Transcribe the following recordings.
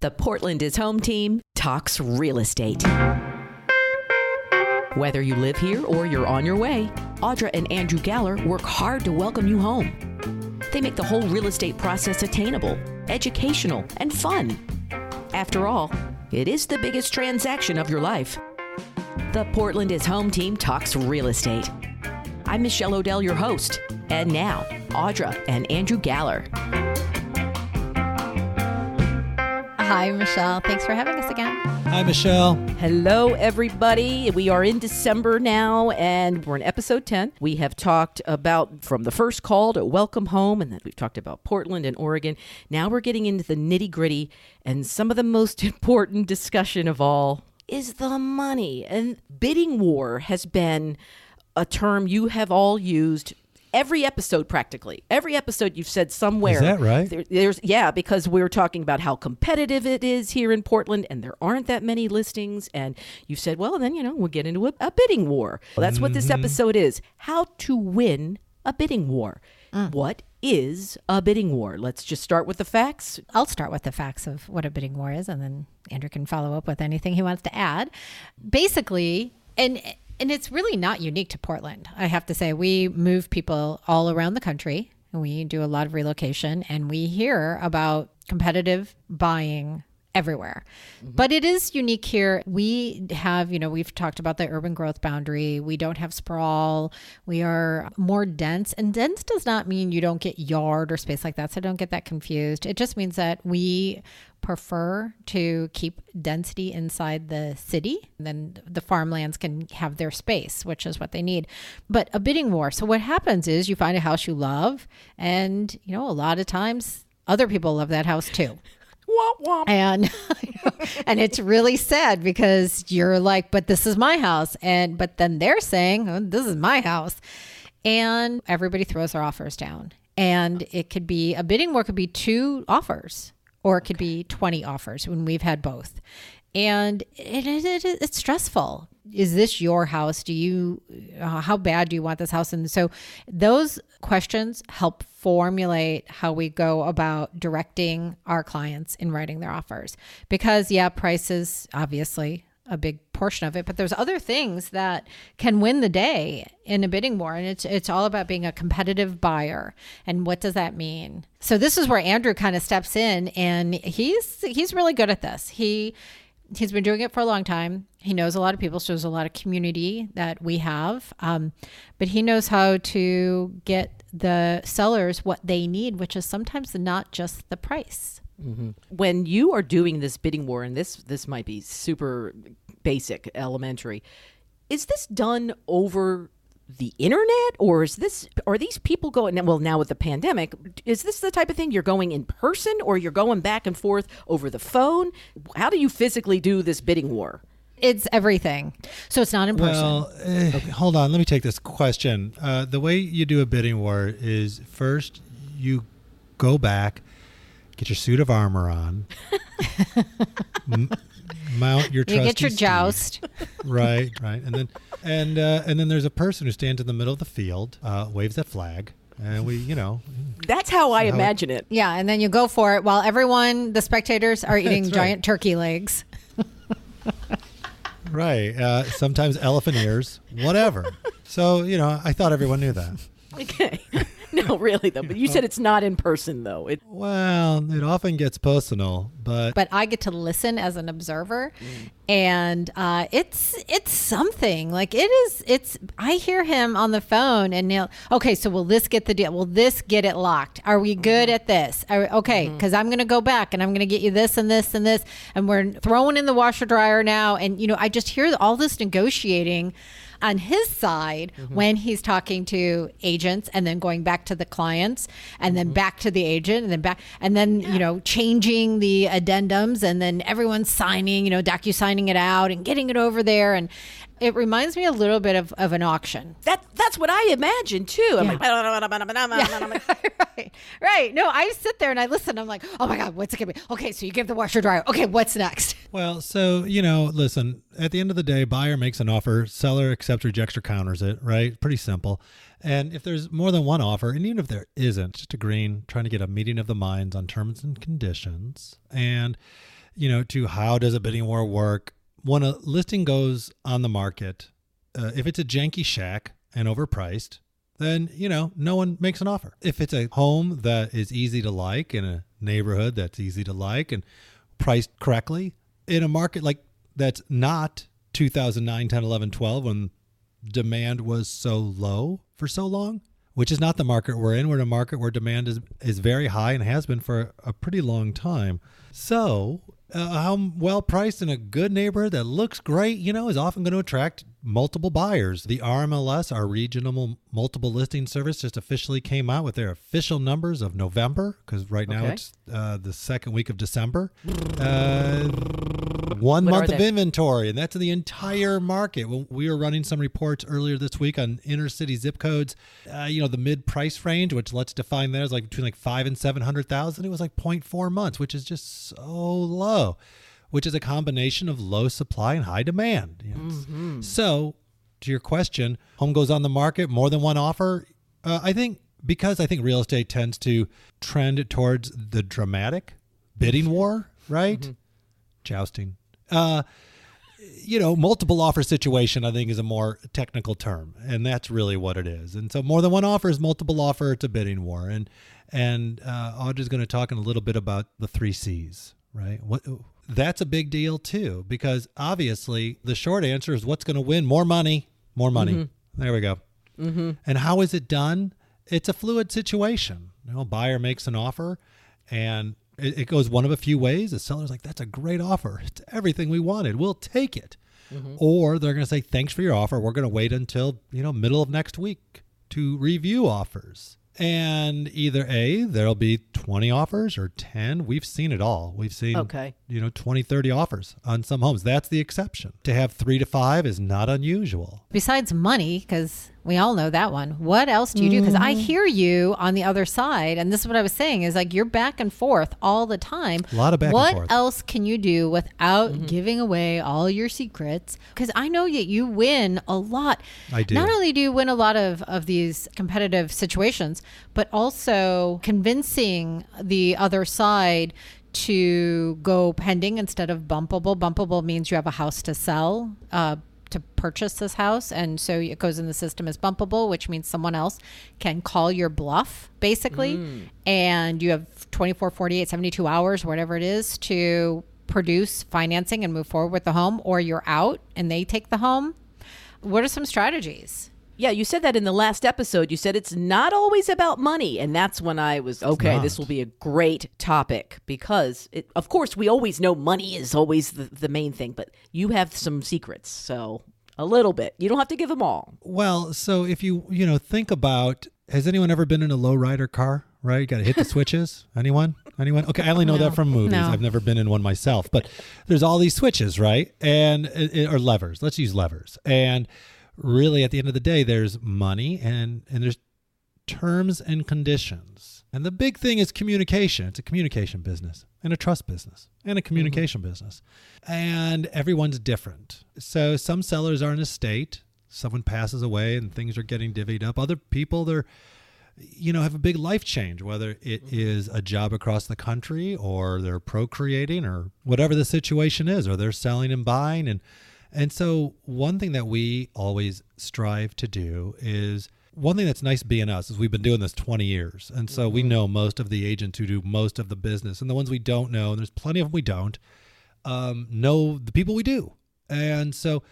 The Portland is Home team talks real estate. Whether you live here or you're on your way, Audra and Andrew Galler work hard to welcome you home. They make the whole real estate process attainable, educational, and fun. After all, it is the biggest transaction of your life. The Portland is Home team talks real estate. I'm Michelle Odell, your host. And now, Audra and Andrew Galler. Hi, Michelle. Thanks for having us again. Hi, Michelle. Hello, everybody. We are in December now, and we're in episode 10. We have talked about from the first call to welcome home, and then we've talked about Portland and Oregon. Now we're getting into the nitty gritty, and some of the most important discussion of all is the money. And bidding war has been a term you have all used every episode practically. Every episode you've said somewhere. Is that right? there- there's yeah because we were talking about how competitive it is here in portland and there aren't that many listings. And you said well then you know we'll get into a, a bidding war. Well, that's what this mm-hmm. episode is. How to win a bidding war. Mm. What is a bidding war? Let's just start with the facts. I'll start with the facts of what a bidding war is, and then Andrew can follow up with anything he wants to add. Basically, and and it's really not unique to Portland. I have to say, we move people all around the country. and We do a lot of relocation, and we hear about competitive buying everywhere. But it is unique here. We have, you know, we've talked about the urban growth boundary. We don't have sprawl. We are more dense. And dense does not mean you don't get yard or space like that. So don't get that confused. It just means that we prefer to keep density inside the city. And then the farmlands can have their space, which is what they need. But a bidding war. So what happens is you find a house you love, and you know, a lot of times other people love that house too womp womp. And and it's really sad because you're like but this is my house. And but then they're saying oh, this is my house. And everybody throws their offers down. And it could be a bidding war could be two offers or it could be 20 offers when we've had both. And it, it, it, it's stressful is this your house? Do you uh, how bad do you want this house? And so those questions help formulate how we go about directing our clients in writing their offers. Because yeah price is obviously a big portion of it but there's other things that can win the day in a bidding war and it's it's all about being a competitive buyer. And what does that mean? So this is where Andrew kind of steps in and he's he's really good at this. He he's been doing it for a long time. He knows a lot of people, so there's a lot of community that we have. Um, but he knows how to get the sellers what they need, which is sometimes not just the price. when you are doing this bidding war and this this might be super basic elementary is this done over the internet or is this are these people going well now with the pandemic is this the type of thing you're going in person or you're going back and forth over the phone how do you physically do this bidding war It's everything. So it's not in person. Well, eh, hold on. Let me take this question. Uh, the way you do a bidding war is first you go back, get your suit of armor on, m- mount your you trusty get your steed. joust. right, right, and then and uh, and then there's a person who stands in the middle of the field, uh, waves that flag, and we, you know, that's how i how imagine it Yeah, and then you go for it while everyone, the spectators, are eating That's right. giant turkey legs. right. Uh, sometimes elephant ears, whatever. So you know, I thought everyone knew that. okay no really though but you said it's not in person though it Well, it often gets personal, but but I get to listen as an observer, and uh, it's it's something. Like it is. It's. I hear him on the phone, and he'll. Okay, so will this get the deal? Will this get it locked? Are we good at this? Are, okay, because I'm going to go back and I'm going to get you this and this and this, and we're throwing in the washer dryer now, and you know I just hear all this negotiating on his side mm-hmm. when he's talking to agents and then going back to the clients and then mm-hmm. back to the agent and then back and then you know changing the addendums and then everyone's signing you know docu signing it out and getting it over there. And it reminds me a little bit of, of an auction. That that's what i imagine too. I'm Yeah. like right right. No i sit there and i listen. I'm like oh my god what's it gonna be? Okay so you give the washer dryer. Okay what's next well, so you know, listen. At the end of the day, buyer makes an offer, seller accepts, rejects, or counters it. Right? Pretty simple. And if there's more than one offer, and even if there isn't, just agreeing, trying to get a meeting of the minds on terms and conditions, and you know, to how does a bidding war work? When a listing goes on the market, uh, if it's a janky shack and overpriced, then you know no one makes an offer. If it's a home that is easy to like in a neighborhood that's easy to like and priced correctly in a market like that's not 2009, 10, 11, 12 when demand was so low for so long, which is not the market we're in. We're in a market where demand is is very high and has been for a pretty long time. So, uh, how well priced in a good neighborhood that looks great, you know, is often going to attract multiple buyers. The RMLS, our regional multiple listing service, just officially came out with their official numbers of November because right now Okay. it's uh, the second week of December. Uh, one What month of inventory, and that's in the entire market. Well, we were running some reports earlier this week on inner city zip codes. Uh, you know, the mid price range, which let's define that as like between like five and seven hundred thousand. It was like 0.4 months, which is just so low. Which is a combination of low supply and high demand. You know, it's- So, to your question, home goes on the market, more than one offer. Uh, I think because I think real estate tends to trend towards the dramatic bidding war, right? Jousting. Uh, you know, multiple offer situation, I think, is a more technical term, and that's really what it is. And so, more than one offer is multiple offer. It's a bidding war, and and uh, Audra's going to talk in a little bit about the three C's, right? What that's a big deal too, because obviously the short answer is what's going to win more money, more money. There we go. Mm-hmm. And how is it done? It's a fluid situation. You know, buyer makes an offer, and it, it goes one of a few ways. The seller's like, "That's a great offer. It's everything we wanted. We'll take it." Mm-hmm. Or they're going to say, "Thanks for your offer. We're going to wait until you know middle of next week to review offers." And either A, there'll be 20 offers or 10. We've seen it all. We've seen Okay. you know 20 30 offers on some homes that's the exception to have three to five is not unusual Besides money, because we all know that one, what else do you do? Because I Mm-hmm. hear you on the other side, and this is what I was saying is like you're back and forth all the time. A lot of back and what forth. else can you do without giving away all your secrets? Because I know that you win a lot. I do. Not only do you win a lot of, of these competitive situations, but also convincing the other side to go pending instead of bumpable. Bumpable means you have a house to sell. Uh, to purchase this house. And so it goes in the system as bumpable which means someone else can call your bluff basically. Mm. And you have 24 48 72 hours whatever it is to produce financing and move forward with the home or you're out and they take the home. What are some strategies Yeah, you said that in the last episode. You said it's not always about money, and that's when I was okay. not. This will be a great topic because, it, of course, we always know money is always the, the main thing, but you have some secrets, so a little bit. You don't have to give them all. well so if you you know think about has anyone ever been in a low rider car right you got to hit the switches anyone anyone okay i only know that from movies No. i've never been in one myself but there's all these switches right and eh, eh, or levers let's use levers and really at the end of the day there's money and and there's terms and conditions. And the big thing is communication. It's a communication business and a trust business and a communication business. And everyone's different. So some sellers are in a state, someone passes away and things are getting divvied up. Other people they're you know have a big life change whether it is a job across the country or they're procreating or whatever the situation is or they're selling and buying and and so one thing that we always strive to do is one thing that's nice being us is we've been doing this 20 years. And so we know most of the agents who do most of the business and the ones we don't know and there's plenty of them we don't um, know the people we do. And so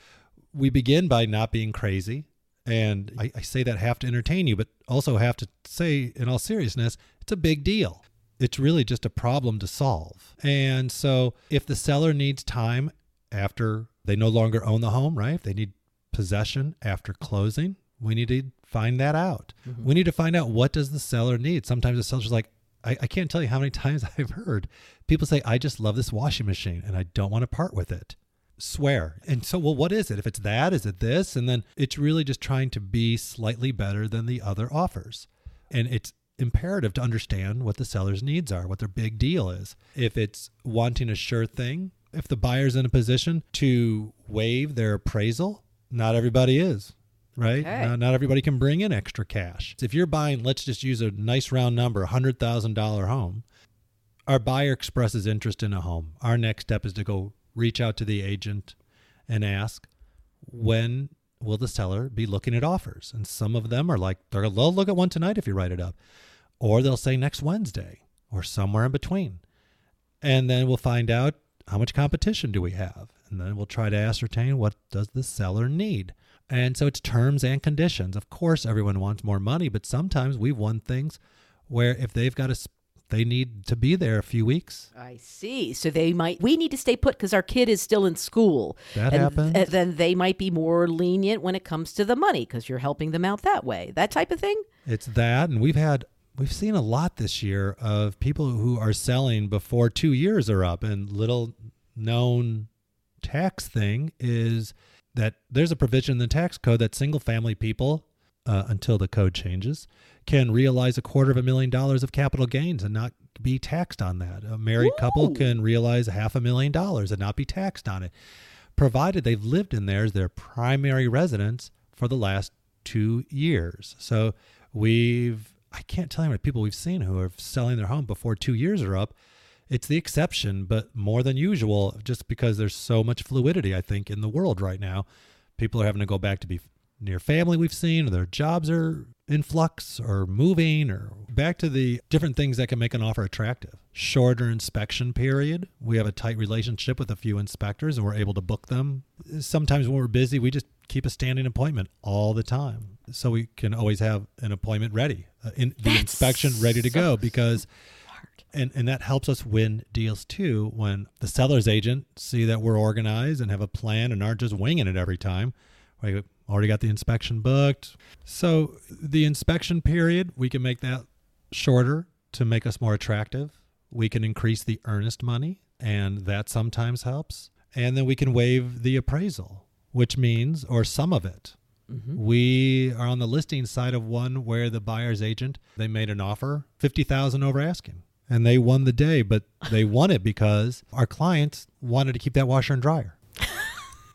we begin by not being crazy. And I, I say that have to entertain you but also have to say in all seriousness it's a big deal. It's really just a problem to solve. And so if the seller needs time after they no longer own the home right? If they need possession after closing. We need to find that out. Mm-hmm. We need to find out what does the seller need. Sometimes the seller's like I, I can't tell you how many times i've heard people say i just love this washing machine and i don't want to part with it. Swear. And so well what is it? If it's that is it this? And then it's really just trying to be slightly better than the other offers. And it's imperative to understand what the seller's needs are what their big deal is. If it's wanting a sure thing if the buyer's in a position to waive their appraisal not everybody is right Okay. not, not everybody can bring in extra cash if you're buying let's just use a nice round number a hundred thousand dollar home our buyer expresses interest in a home. Our next step is to go reach out to the agent and ask when will the seller be looking at offers? And some of them are like, they'll look at one tonight if you write it up, or they'll say next Wednesday or somewhere in between. And then we'll find out how much competition do we have? And then we'll try to ascertain what does the seller need. And so it's terms and conditions. Of course, everyone wants more money, but sometimes we've won things where if they've got a they need to be there a few weeks. I see. So they might. We need to stay put because our kid is still in school. That and, happens. and then they might be more lenient when it comes to the money because you're helping them out that way. That type of thing. It's that, and we've had we've seen a lot this year of people who are selling before two years are up. And little known tax thing is that there's a provision in the tax code that single family people, uh, until the code changes, can realize a quarter of a million dollars of capital gains and not be taxed on that. A married couple can realize half a million dollars and not be taxed on it, provided they've lived in there as their primary residence for the last two years. So we've, I can't tell you how many people we've seen who are selling their home before two years are up. It's the exception, but more than usual, just because there's so much fluidity, I think, in the world right now. People are having to go back to be near family we've seen, or their jobs are in flux or moving, or back to the different things that can make an offer attractive. Shorter inspection period. We have a tight relationship with a few inspectors and we're able to book them. Sometimes when we're busy, we just keep a standing appointment all the time. So we can always have an appointment ready, uh, in the That's inspection ready to so go because Smart. and and that helps us win deals too when the seller's agent see that we're organized and have a plan and aren't just winging it every time. We already got the inspection booked. So the inspection period we can make that shorter to make us more attractive. We can increase the earnest money and that sometimes helps. And then we can waive the appraisal which means or some of it we are on the listing side of one where the buyer's agent they made an offer 50,000 over asking and they won the day but they won it because our clients wanted to keep that washer and dryer.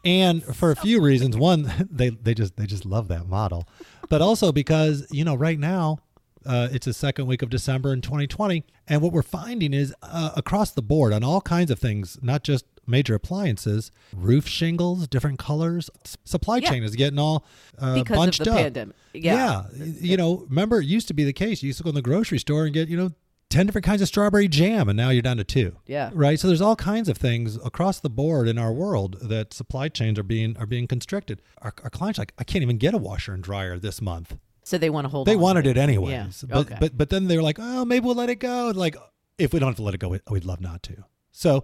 and for a few reasons one they they just they just love that model. But also because, you know, right now uh, it's the second week of December in 2020 and what we're finding is uh, across the board on all kinds of things, not just major appliances, roof shingles, different colors. Supply Yeah. chain is getting all uh, Because of bunched the up. pandemic. Yeah. Yeah. You know, remember it used to be the case. You used to go in the grocery store and get, you know, 10 different kinds of strawberry jam, and now you're down to two. Yeah. Right. So there's all kinds of things across the board in our world that supply chains are being are being constricted. Our, our clients are like, I can't even get a washer and dryer this month. So they want to hold. They wanted it anyways. Yeah. But, okay. but but then they were like, oh, maybe we'll let it go. And like, if we don't have to let it go, we'd love not to. So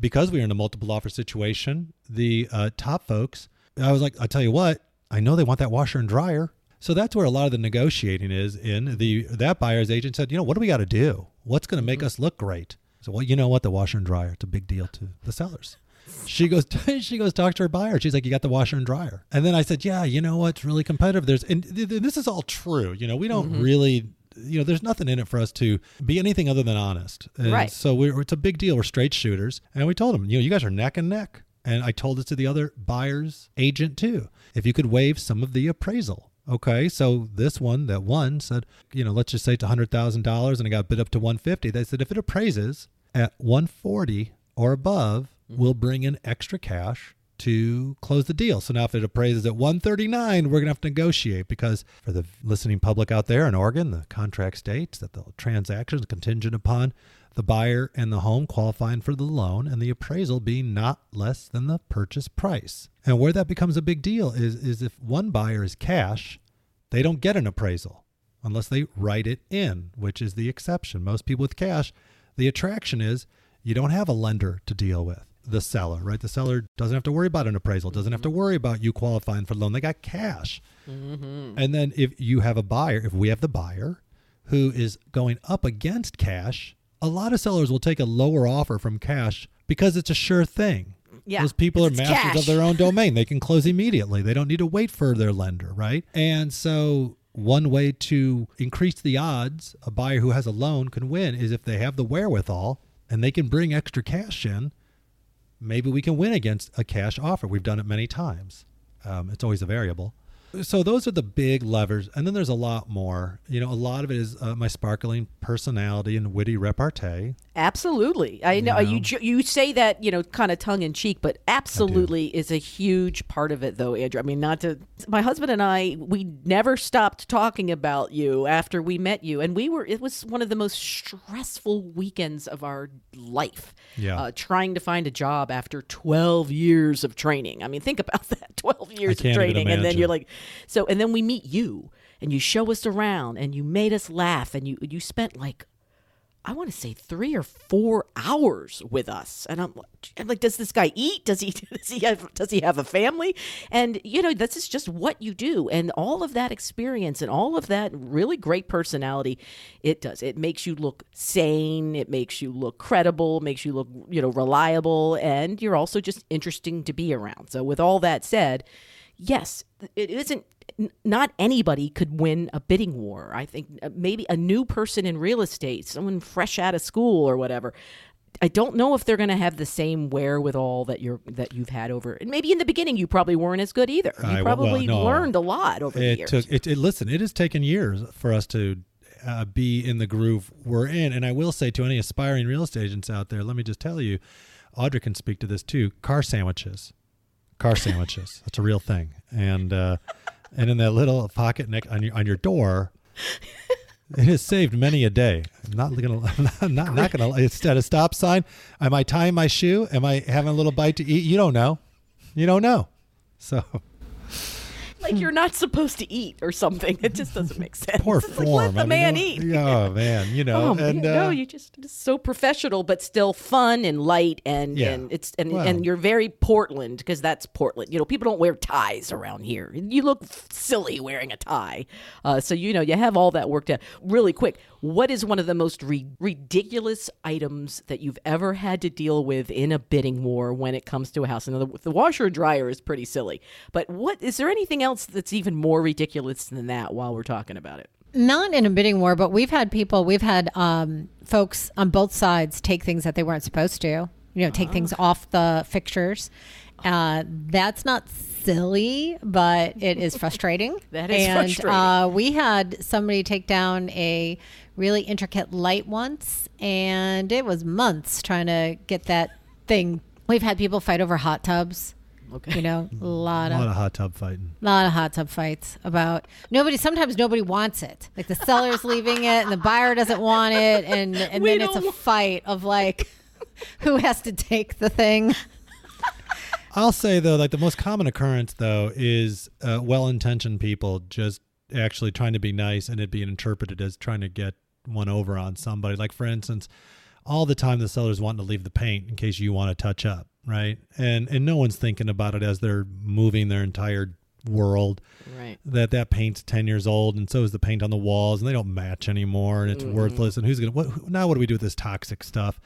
because we were in a multiple offer situation, the uh, top folks, I was like, I tell you what, I know they want that washer and dryer. So that's where a lot of the negotiating is in the that buyer's agent said, you know, what do we got to do? What's going to make us look great? So well, you know what, the washer and dryer, it's a big deal to the sellers. She goes, she goes talk to her buyer. She's like, you got the washer and dryer. And then I said, yeah, you know what's really competitive. There's, and th- th- this is all true. You know, we don't really, you know, there's nothing in it for us to be anything other than honest. And Right. So we're, it's a big deal. We're straight shooters. And we told them, you know, you guys are neck and neck. And I told it to the other buyer's agent too. If you could waive some of the appraisal. Okay. So this one that won said, you know, let's just say it's $100,000 and it got bid up to 150. They said if it appraises at 140 or above, mm-hmm. we'll bring in extra cash to close the deal. So now if it appraises at 139, we're going to have to negotiate because for the listening public out there in Oregon, the contract states that the transaction is contingent upon the buyer and the home qualifying for the loan and the appraisal being not less than the purchase price. And where that becomes a big deal is is if one buyer is cash, they don't get an appraisal unless they write it in, which is the exception. Most people with cash, the attraction is you don't have a lender to deal with. The seller, right? The seller doesn't have to worry about an appraisal, doesn't have to mm-hmm. worry about you qualifying for the loan. They got cash. Mm-hmm. And then if you have a buyer, if we have the buyer who is going up against cash, a lot of sellers will take a lower offer from cash because it's a sure thing. Yeah, Those people are masters cash. of their own domain. They can close immediately. They don't need to wait for their lender, right? And so one way to increase the odds a buyer who has a loan can win is if they have the wherewithal and they can bring extra cash in. Maybe we can win against a cash offer. We've done it many times. Um, it's always a variable. so those are the big levers, and then there's a lot more. You know, a lot of it is uh, my sparkling personality and witty repartee. Absolutely. I know, know? you you say that, you know, kind of tongue in cheek, but absolutely is a huge part of it though, Andrew. I mean, not to my husband and I, we never stopped talking about you after we met you and we were it was one of the most stressful weekends of our life. Yeah. Uh, trying to find a job after 12 years of training. I mean, think about that. 12 years of training and then you're like so and then we meet you and you show us around and you made us laugh and you you spent like I want to say three or four hours with us, and I'm, I'm like, does this guy eat? Does he does he have does he have a family? And you know, this is just what you do, and all of that experience and all of that really great personality, it does. It makes you look sane. It makes you look credible. Makes you look you know reliable, and you're also just interesting to be around. So with all that said, yes, it isn't. N- Not anybody could win a bidding war. I think uh, maybe a new person in real estate, someone fresh out of school or whatever. I don't know if they're going to have the same wherewithal that you're that you've had over. And maybe in the beginning you probably weren't as good either. You I- well, probably no. learned a lot over the years. took it, it. Listen, it has taken years for us to uh, be in the groove we're in, and I will say to any aspiring real estate agents out there, let me just tell you, Audra can speak to this too. Car sandwiches, car sandwiches. That's a real thing, and uh, and in that little pocket neck on your on your door. It has saved many a day. I'm not gonna, I'm not, not gonna. It's at a stop sign. Am I tying my shoe? Am I having a little bite to eat? You don't know. You don't know. So like you're not supposed to eat or something. It just doesn't make sense. poor It's like, form. let the I man eat. Oh man, you know, Oh, and man, no, uh, you just so professional, but still fun and light, and Yeah. and it's and, Well- and you're very Portland because that's Portland. You know, people don't wear ties around here. You look silly wearing a tie. Uh, so you know, you have all that worked out. Really quick, what is one of the most re- ridiculous items that you've ever had to deal with in a bidding war when it comes to a house? And the, the washer and dryer is pretty silly, but what is there anything else that's even more ridiculous than that? While we're talking about it. Not in a bidding war, but we've had people, we've had um, folks on both sides take things that they weren't supposed to. You know, take things off the fixtures. Uh, that's not silly, but it is frustrating. That is and, frustrating. Uh, we had somebody take down a really intricate light once, and it was months trying to get that thing. We've had people fight over hot tubs. Okay. You know, a lot a of lot of hot tub fighting. a lot of hot tub fights about nobody. Sometimes nobody wants it. Like the seller's leaving it, and the buyer doesn't want it, and and We then it's a don't fight of like who has to take the thing. I'll say though, like the most common occurrence though is uh, well-intentioned people just actually trying to be nice and it being interpreted as trying to get one over on somebody. Like for instance, all the time the seller's wanting to leave the paint in case you want to touch up, right? And and no one's thinking about it as they're moving their entire world Right. that that paint's 10 years old and so is the paint on the walls and they don't match anymore and it's worthless and who's gonna what who, now what do we do with this toxic stuff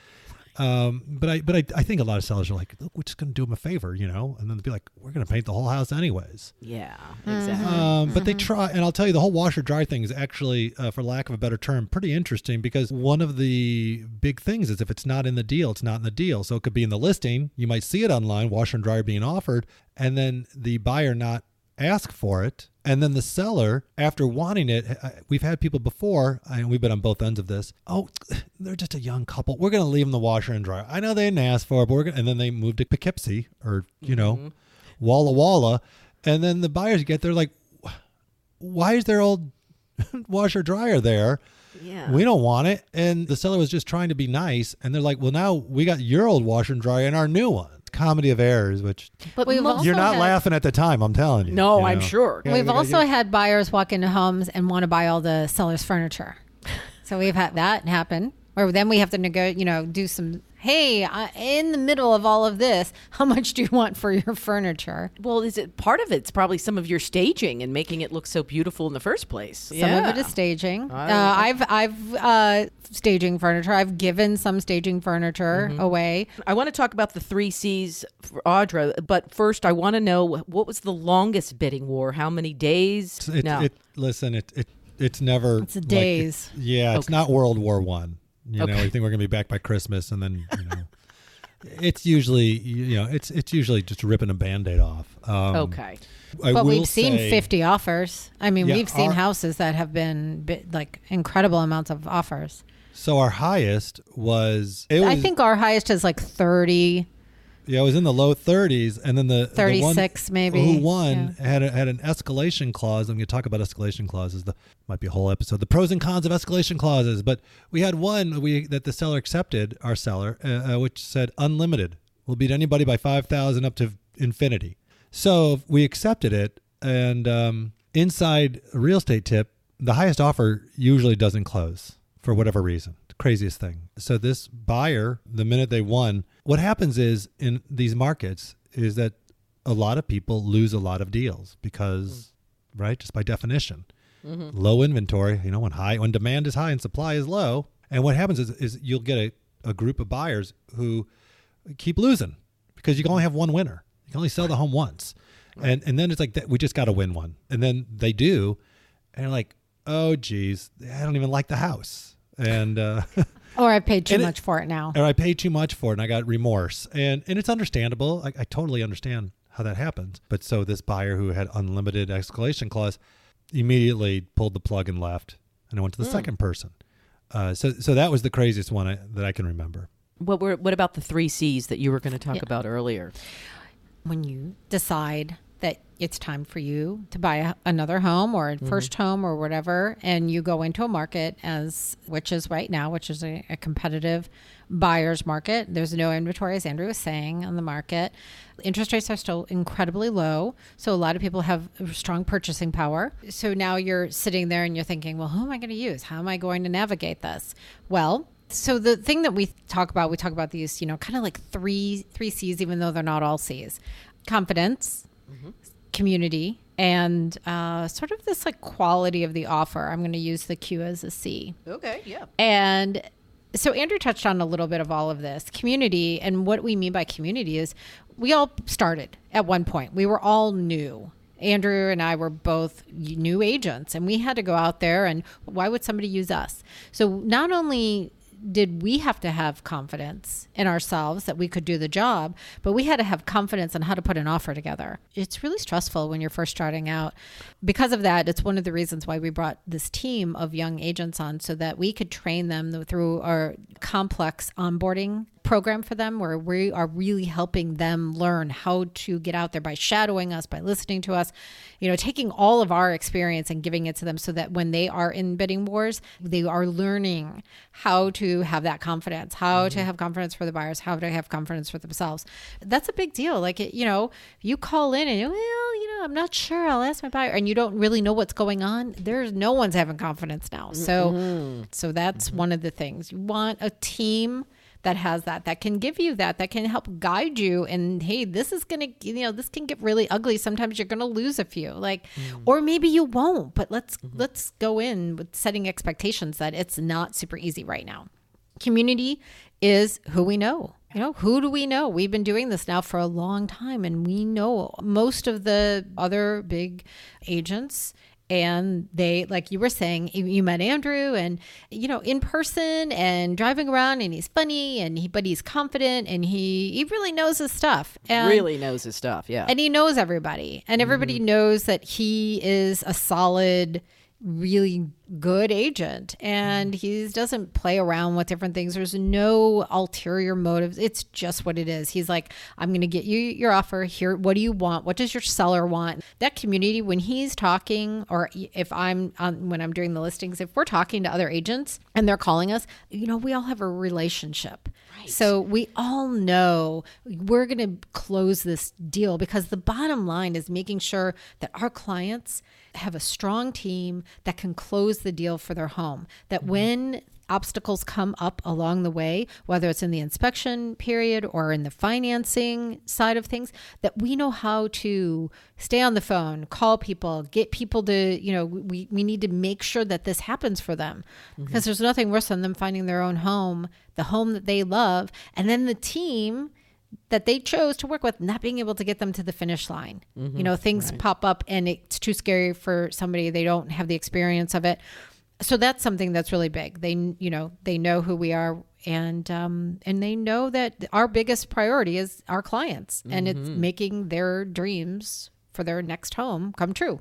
um but i but i, I think a lot of sellers are like look we're just gonna do them a favor you know and then they'll be like we're gonna paint the whole house anyways Yeah. Mm-hmm. Exactly. um, but they try, and I'll tell you, the whole washer dry thing is actually, uh, for lack of a better term, pretty interesting because one of the big things is if it's not in the deal, it's not in the deal. So it could be in the listing. You might see it online, washer and dryer being offered, and then the buyer not ask for it. And then the seller, after wanting it, uh, we've had people before, and we've been on both ends of this. Oh, they're just a young couple. We're going to leave them the washer and dryer. I know they didn't ask for it, but we're to, and then they moved to Poughkeepsie or, you know, Walla Walla. And then the buyers get there like, why is their old washer dryer there? Yeah. We don't want it. And the seller was just trying to be nice. And they're like, well, now we got your old washer and dryer and our new one. It's comedy of errors, which But We've also you're not had- laughing at the time. I'm telling you. No, you I'm know. sure. Yeah, We've we got also you- had buyers walk into homes and want to buy all the seller's furniture. So we've had that happen. Or then we have to negotiate, you know, do some. Hey, uh, in the middle of all of this, how much do you want for your furniture? well, is it part of it's probably some of your staging and making it look so beautiful in the first place? Some of it is staging. Uh, I- I've I've uh, staging furniture. I've given some staging furniture Mm-hmm. away. I want to talk about the three C's for Audra, but first I want to know what was the longest bidding war? How many days? It, no. it, listen, it, it, it's never. It's like- days. yeah, it's Okay. not World War One. You know, Okay. you think we're going to be back by Christmas and then, you know. it's usually you know it's it's usually just ripping a band-aid off. Um, Okay. I But we've seen say- 50 offers. I mean, Yeah, we've seen our- houses that have been bi- like incredible amounts of offers. So our highest was it was I think our highest is like 30. yeah it was in the low 30s, and then the the one 36 maybe, who won had a, had an escalation clause. I'm going to talk about escalation clauses. The might be a whole episode. The pros and cons of escalation clauses. But we had one we that the seller accepted. Our seller, uh, uh, which said unlimited, We'll beat anybody by five thousand up to infinity. So we accepted it, and um, inside a real estate tip, the highest offer usually doesn't close for whatever reason. Craziest thing. So this buyer, the minute they won, what happens is in these markets is that a lot of people lose a lot of deals because, right, just by definition, mm-hmm. low inventory. You know, when high, when demand is high and supply is low, and what happens is, is you'll get a, a group of buyers who keep losing because you can only have one winner. You can only sell the home once, and and then it's like that, we just got to win one, and then they do, and like, oh geez, I don't even like the house, and uh, Or I paid too And it- much for it now. or I paid too much for it, and I got remorse, and and it's understandable. I, I totally understand how that happens. But so this buyer who had unlimited escalation clause immediately pulled the plug and left, and I went to the second person. Uh, so so that was the craziest one I, that I can remember. What were what about the three C's that you were going to talk Yeah. about earlier? when you decide that it's time for you to buy a, another home or a first home or whatever, and you go into a market as which is right now, which is a, a competitive buyer's market. There's no inventory, as Andrew was saying, on the market. Interest rates are still incredibly low, so a lot of people have strong purchasing power. So now you're sitting there and you're thinking, well, who am I going to use? How am I going to navigate this? Well, so the thing that we talk about, we talk about these, you know, kind of like three three C's, even though they're not all C's: confidence, community, and uh, sort of this like quality of the offer. I'm going to use the Q as a C. Okay, yeah. And so Andrew touched on a little bit of all of this community. And what we mean by community is we all started at one point, we were all new. Andrew and I were both new agents, and we had to go out there. And why would somebody use us? So not only did we have to have confidence in ourselves that we could do the job, but we had to have confidence on how to put an offer together. It's really stressful when you're first starting out. Because of that, it's one of the reasons why we brought this team of young agents on so that we could train them through our complex onboarding program for them where we are really helping them learn how to get out there by shadowing us by listening to us you know taking all of our experience and giving it to them so that when they are in bidding wars they are learning how to have that confidence? How to mm-hmm. have confidence for the buyers? How to have confidence for themselves? That's a big deal. Like it, you know you call in and you well you know i'm not sure. I'll ask my buyer. And you don't really know what's going on. There's no one's having confidence now. So mm-hmm. so that's mm-hmm. one of the things. You want a team that has that that can give you that that can help guide you and hey this is gonna you know this can get really ugly. Sometimes you're gonna lose a few like mm. or maybe you won't but let's let's go in with setting expectations that it's not super easy right now community is who we know you know who do we know we've been doing this now for a long time and we know most of the other big agents and they like you were saying you- met andrew and you know in person and driving around and he's funny and he but he's confident and he he really knows his stuff and really knows his stuff. Yeah. and he knows everybody and everybody Mm-hmm. knows that he is a solid really good agent and Mm-hmm. he doesn't play around with different things. There's no ulterior motives. It's just what it is. He's like i'm going to get you your offer. Here what do you want? What does your seller want? That community when he's talking or if i'm on when i'm doing the listings if we're talking to other agents and they're calling us you know we all have a relationship so we all know we're going to close this deal because the bottom line is making sure that our clients have a strong team that can close the deal for their home. That mm-hmm. when obstacles come up along the way, whether it's in the inspection period or in the financing side of things, that we know how to stay on the phone, call people, get people to, you know, we, we need to make sure that this happens for them. Mm-hmm. Because there's nothing worse than them finding their own home, the home that they love, and then the team that they chose to work with not being able to get them to the finish line. Mm-hmm. You know, things pop up and it's too scary for somebody. They don't have the experience of it. So that's something that's really big. They you know, they know who we are and um, and they know that our biggest priority is our clients, and it's making their dreams for their next home come true.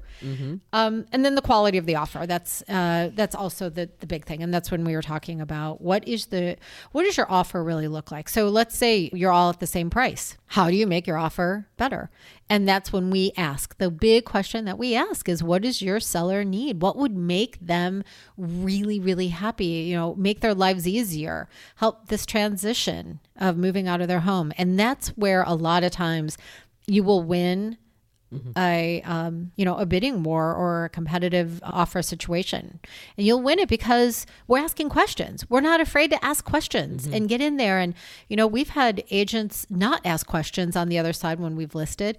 Um, and then the quality of the offer. That's uh, that's also the the big thing. And that's when we were talking about what is the what does your offer really look like? So let's say you're all at the same price. How do you make your offer better? And that's when we ask. The big question that we ask is what does your seller need? What would make them really, really happy? You know, make their lives easier, help this transition of moving out of their home. And that's where a lot of times you will win a um, you know a bidding war or a competitive offer situation. And you'll win it because we're asking questions. We're not afraid to ask questions and get in there. And you know we've had agents not ask questions on the other side when we've listed.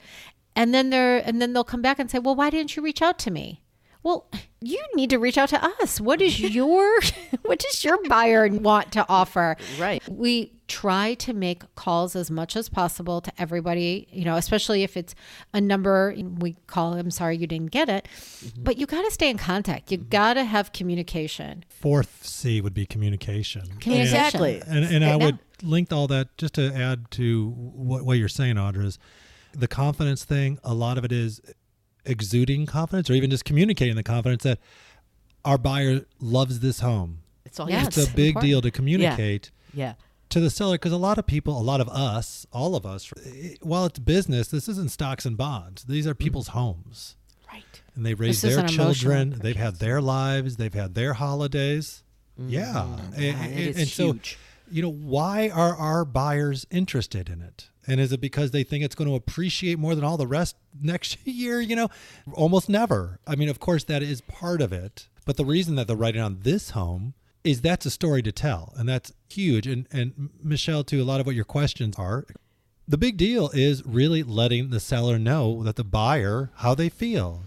And then they're and then they'll come back and say well why didn't you reach out to me? Well you need to reach out to us. What is your what does your buyer want to offer? Right. we try to make calls as much as possible to everybody, you know, especially if it's a number we call I'm sorry you didn't get it. Mm-hmm. But you got to stay in contact. You mm-hmm. got to have communication. Fourth C would be communication. Communication. Exactly. And, and I would link all that just to add to what, what you're saying, Audra, is the confidence thing. A lot of it is exuding confidence or even just communicating the confidence that our buyer loves this home. It's all Yeah, It's It's a big important. deal to communicate Yeah. To the seller because a lot of people, a lot of us, all of us, while it's business, this isn't stocks and bonds. These are mm. people's homes. Right. And they raise This their children. They've had their lives. They've had their holidays. Mm. Yeah. Oh, and, Yeah, and- it is and so, you know, why are our buyers interested in it? And is it because they think it's going to appreciate more than all the rest next year? You know, almost never. I mean, of course, that is part of it. But the reason that they're writing on this home is that's a story to tell. And that's huge. And, and Michelle, to a lot of what your questions are. The big deal is really letting the seller know that the buyer, how they feel.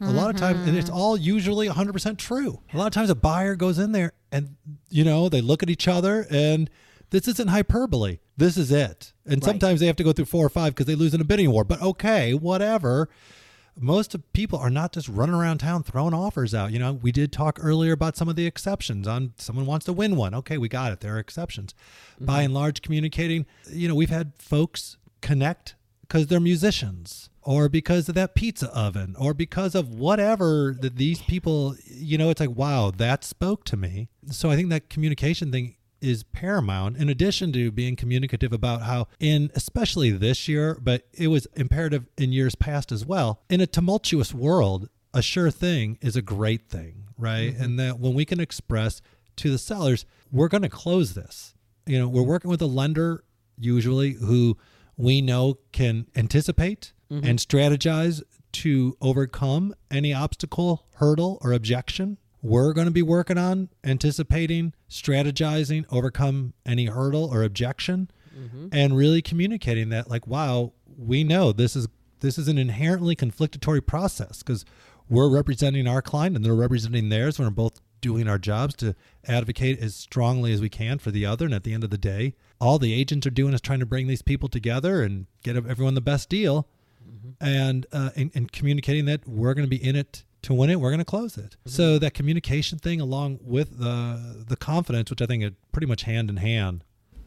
A lot of times, and it's mm-hmm. all usually 100% true. A lot of times, a buyer goes in there and, you know, they look at each other and this isn't hyperbole. This is it. And Right. sometimes they have to go through four or five because they lose in a bidding war. But okay, whatever. Most of people are not just running around town throwing offers out. You know, we did talk earlier about some of the exceptions on someone wants to win one. Okay, we got it. There are exceptions. Mm-hmm. By and large, communicating, you know, we've had folks connect because they're musicians or because of that pizza oven or because of whatever that these people, you know, it's like, wow, that spoke to me. So I think that communication thing is paramount in addition to being communicative about how in especially this year but it was imperative in years past as well in a tumultuous world a sure thing is a great thing right? Mm-hmm. And that when we can express to the sellers we're going to close this. You know we're working with a lender usually who we know can anticipate mm-hmm. and strategize to overcome any obstacle hurdle or objection we're going to be working on anticipating, strategizing, overcome any hurdle or objection, and really communicating that like, wow, we know this is this is an inherently conflictory process because we're representing our client and they're representing theirs. We're both doing our jobs to advocate as strongly as we can for the other. And at the end of the day, all the agents are doing is trying to bring these people together and get everyone the best deal and, uh, and and communicating that we're going to be in it to win it. We're going to close it. So that communication thing, along with the the confidence, which I think are pretty much hand in hand.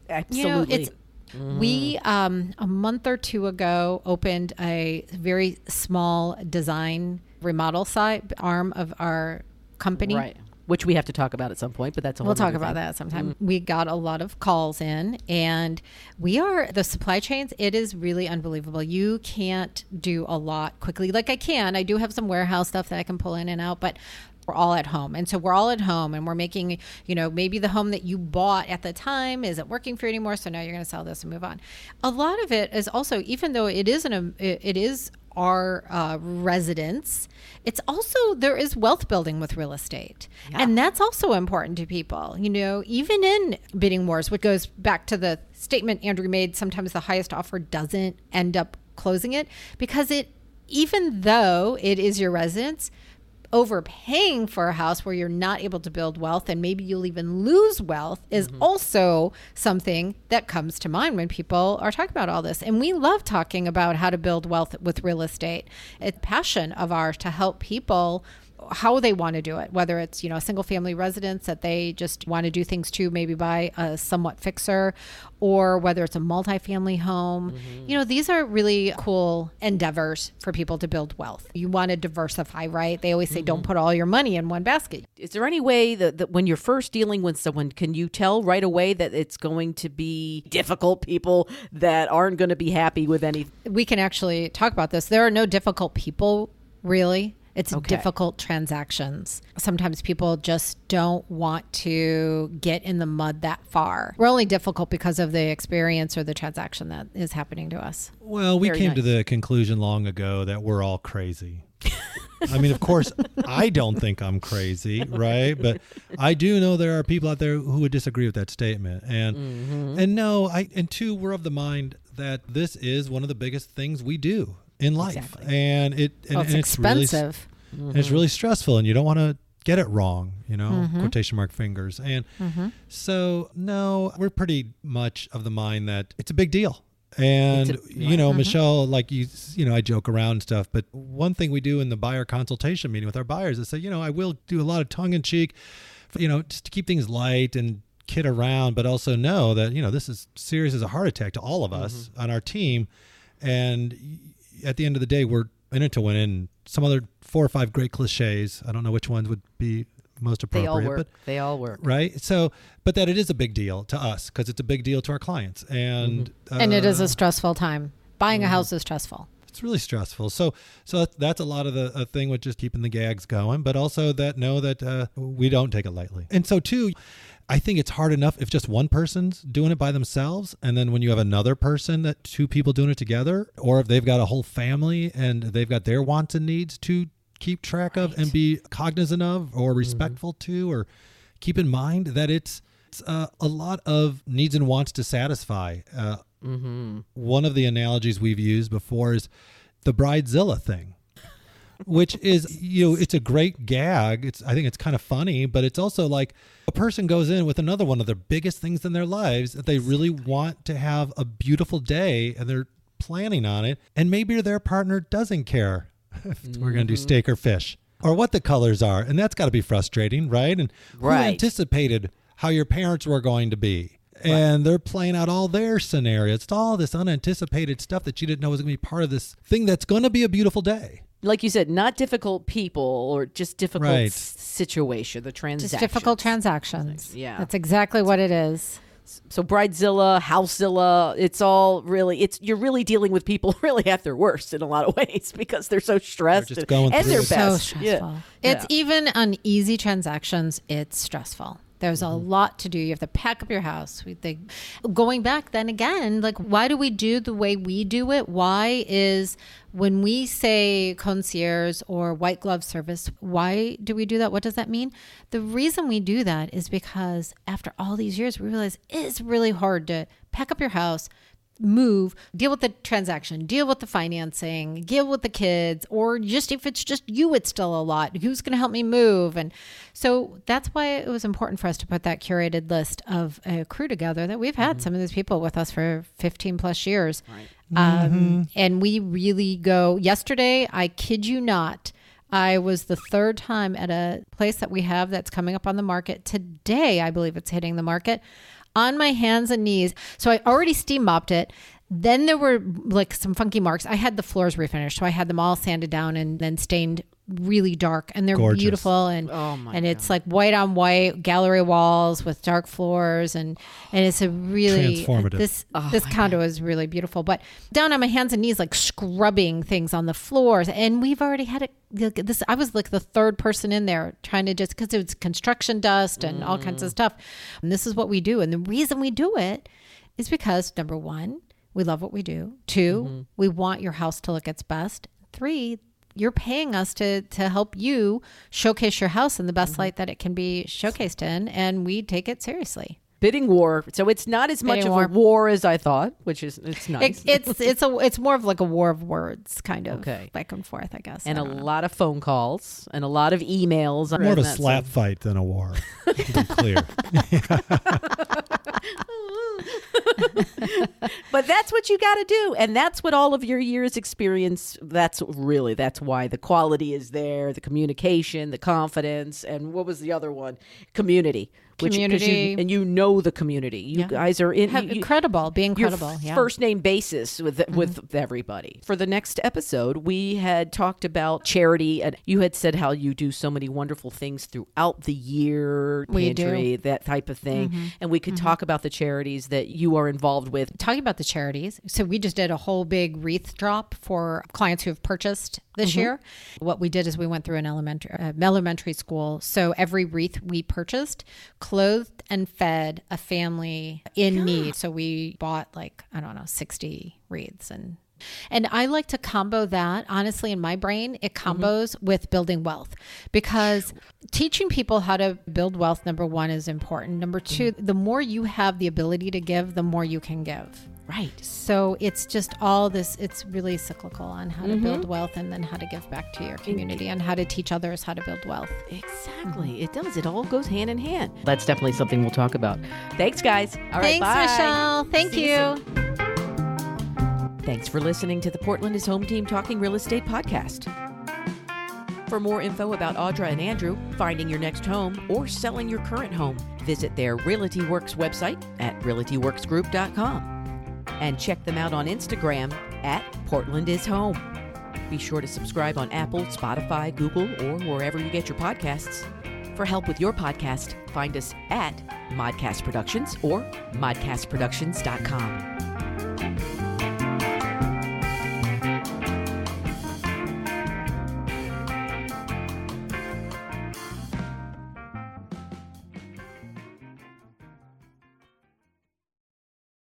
Absolutely. You know, it's we um, a month or two ago opened a very small design remodel side arm of our company. right. Which we have to talk about at some point, but that's a whole We'll talk about thing. that sometime. Mm-hmm. We got a lot of calls in, and we are the supply chains. It is really unbelievable. You can't do a lot quickly. Like I can. I do have some warehouse stuff that I can pull in and out, but we're all at home, and so we're all at home, and we're making. You know, maybe the home that you bought at the time isn't working for you anymore, so now you're going to sell this and move on. A lot of it is also, even though it isn't a, it it is our uh, residence. It's also there is wealth building with real estate, and that's also important to people. You know, even in bidding wars, which goes back to the statement Andrew made. Sometimes the highest offer doesn't end up closing it because it, even though it is your residence, overpaying for a house where you're not able to build wealth and maybe you'll even lose wealth is mm-hmm. also something that comes to mind when people are talking about all this. And we love talking about how to build wealth with real estate. It's a passion of ours to help people how they want to do it, whether it's, you know, a single family residence that they just want to do things to, maybe buy a somewhat fixer, or whether it's a multifamily home. Mm-hmm. You know, these are really cool endeavors for people to build wealth. You want to diversify, right? They always say, don't mm-hmm. put all your money in one basket. Is there any way that, that when you're first dealing with someone, can you tell right away that it's going to be difficult people that aren't going to be happy with any? we can actually talk about this. There are no difficult people, really. It's Okay. difficult transactions. Sometimes people just don't want to get in the mud that far. We're only difficult because of the experience or the transaction that is happening to us. Well, we Very came to the conclusion long ago that we're all crazy. I mean, of course, I don't think I'm crazy, right? But I do know there are people out there who would disagree with that statement. And Mm-hmm. and no, I and two, we're of the mind that this is one of the biggest things we do in life, Exactly. and it and, Well, it's and it's really expensive. and it's really stressful, and you don't want to get it wrong, you know, Mm-hmm. quotation mark fingers. And mm-hmm. so, no, we're pretty much of the mind that it's a big deal. And a- you know, mm-hmm. Michelle, like you, you know, I joke around and stuff, but one thing we do in the buyer consultation meeting with our buyers is say, you know, I will do a lot of tongue in cheek, you know, just to keep things light and kid around, but also know that you know this is serious as a heart attack to all of us mm-hmm. on our team. And at the end of the day, we're in it to win. And some other four or five great cliches. I don't know which ones would be most appropriate. They appropriate, all work. but they all work. right. So, but that it is a big deal to us because it's a big deal to our clients, and and it is uh, a stressful time. Buying a house is stressful. it's really stressful. So, so that's, that's a lot of the a thing with just keeping the gags going, but also that know that uh, we don't take it lightly. And so, too, I think it's hard enough if just one person's doing it by themselves, and then when you have another person that two people doing it together, or if they've got a whole family and they've got their wants and needs to keep track of and be cognizant of, or respectful to, or keep in mind that it's. It's uh, a lot of needs and wants to satisfy. Uh, one of the analogies we've used before is the bridezilla thing which is you know it's a great gag it's i think it's kind of funny but it's also like a person goes in with another one of their biggest things in their lives that they really want to have a beautiful day and they're planning on it and maybe their partner doesn't care if we're going to do mm-hmm. steak or fish or what the colors are and that's got to be frustrating right and who Right. anticipated how your parents were going to be and they're playing out all their scenarios. It's all this unanticipated stuff that you didn't know was going to be part of this thing that's going to be a beautiful day. Like you said, not difficult people or just difficult Right. s- situation. The transaction. Just difficult transactions. Yeah. That's exactly what it is. So Bridezilla, Housezilla, it's all really it's you're really dealing with people really at their worst in a lot of ways because they're so stressed just and, going and through their it. so stressful. Yeah. It's Yeah. even on easy transactions, it's stressful. There's Mm-hmm. a lot to do. You have to pack up your house. We think going back then again, like why do we do the way we do it? Why is when we say concierge or white glove service, why do we do that? What does that mean? The reason we do that is because after all these years, we realize it's really hard to pack up your house, move, deal with the transaction, deal with the financing, deal with the kids, or just if it's just you, it's still a lot. Who's going to help me move? And so that's why it was important for us to put that curated list of a crew together that we've had some of these people with us for 15 plus years. Um, and we really go. Yesterday, I kid you not. I was the third time at a place that we have that's coming up on the market. Today, I believe it's hitting the market on my hands and knees. So I already steam mopped it. Then there were like some funky marks. I had the floors refinished, so I had them all sanded down and then stained really dark, and they're Gorgeous. beautiful. And Oh my and it's like white on white gallery walls with dark floors, and and it's a really Transformative. This Oh this condo is really beautiful. But down on my hands and knees, like scrubbing things on the floors, and we've already had it. This I was like the third person in there trying to just because it was construction dust and all kinds Mm. of stuff. And this is what we do, and the reason we do it is because number one, we love what we do. 2 Mm-hmm. we want your house to look its best. Three, you're paying us to to help you showcase your house in the Mm-hmm. best light that it can be showcased in, and we take it seriously. bidding war. So it's not as much Bidding of a war as I thought, which is it's nice. It, it's it's a it's more of like a war of words, kind of Okay. back and forth, I guess. and I a know. lot of phone calls and a lot of emails. More of a slap sort fight than a war. to be clear. but that's what you got to do and that's what all of your years experience that's really that's why the quality is there the communication the confidence and what was the other one? Community which- 'cause you- Community. and you know the community you Yeah. guys are in Have, you- credible, being your credible. f- yeah. first name basis with mm-hmm. with everybody. For the next episode, we had talked about charity, and you had said how you do so many wonderful things throughout the year, We do. pantry, that type of thing, mm-hmm. and we could mm-hmm. talk about the charities that you are involved with. talking about the charities. So we just did a whole big wreath drop for clients who have purchased this mm-hmm. year. What we did is we went through an elementary uh, elementary school. So every wreath we purchased clothed and fed a family in need. So we bought like I don't know 60 wreaths and and I like to combo that, honestly, in my brain, it mm-hmm. combos with building wealth because teaching people how to build wealth, number one, is important. Number two, mm-hmm. the more you have the ability to give, the more you can give. Right. So it's just all this, it's really cyclical on how to mm-hmm. build wealth and then how to give back to your community and how to teach others how to build wealth. Exactly. Mm-hmm. It does. It all goes hand in hand. That's definitely something we'll talk about. Thanks, guys. All right. Thanks, bye. Michelle. Thank See you. soon. Thanks for listening to the Portland is Home Team Talking Real Estate podcast. For more info about Audra and Andrew, finding your next home, or selling your current home, visit their Realty Works website at realtyworksgroup.com and check them out on Instagram at Portland is Home. Be sure to subscribe on Apple, Spotify, Google, or wherever you get your podcasts. For help with your podcast, find us at Modcast Productions or modcastproductions.com.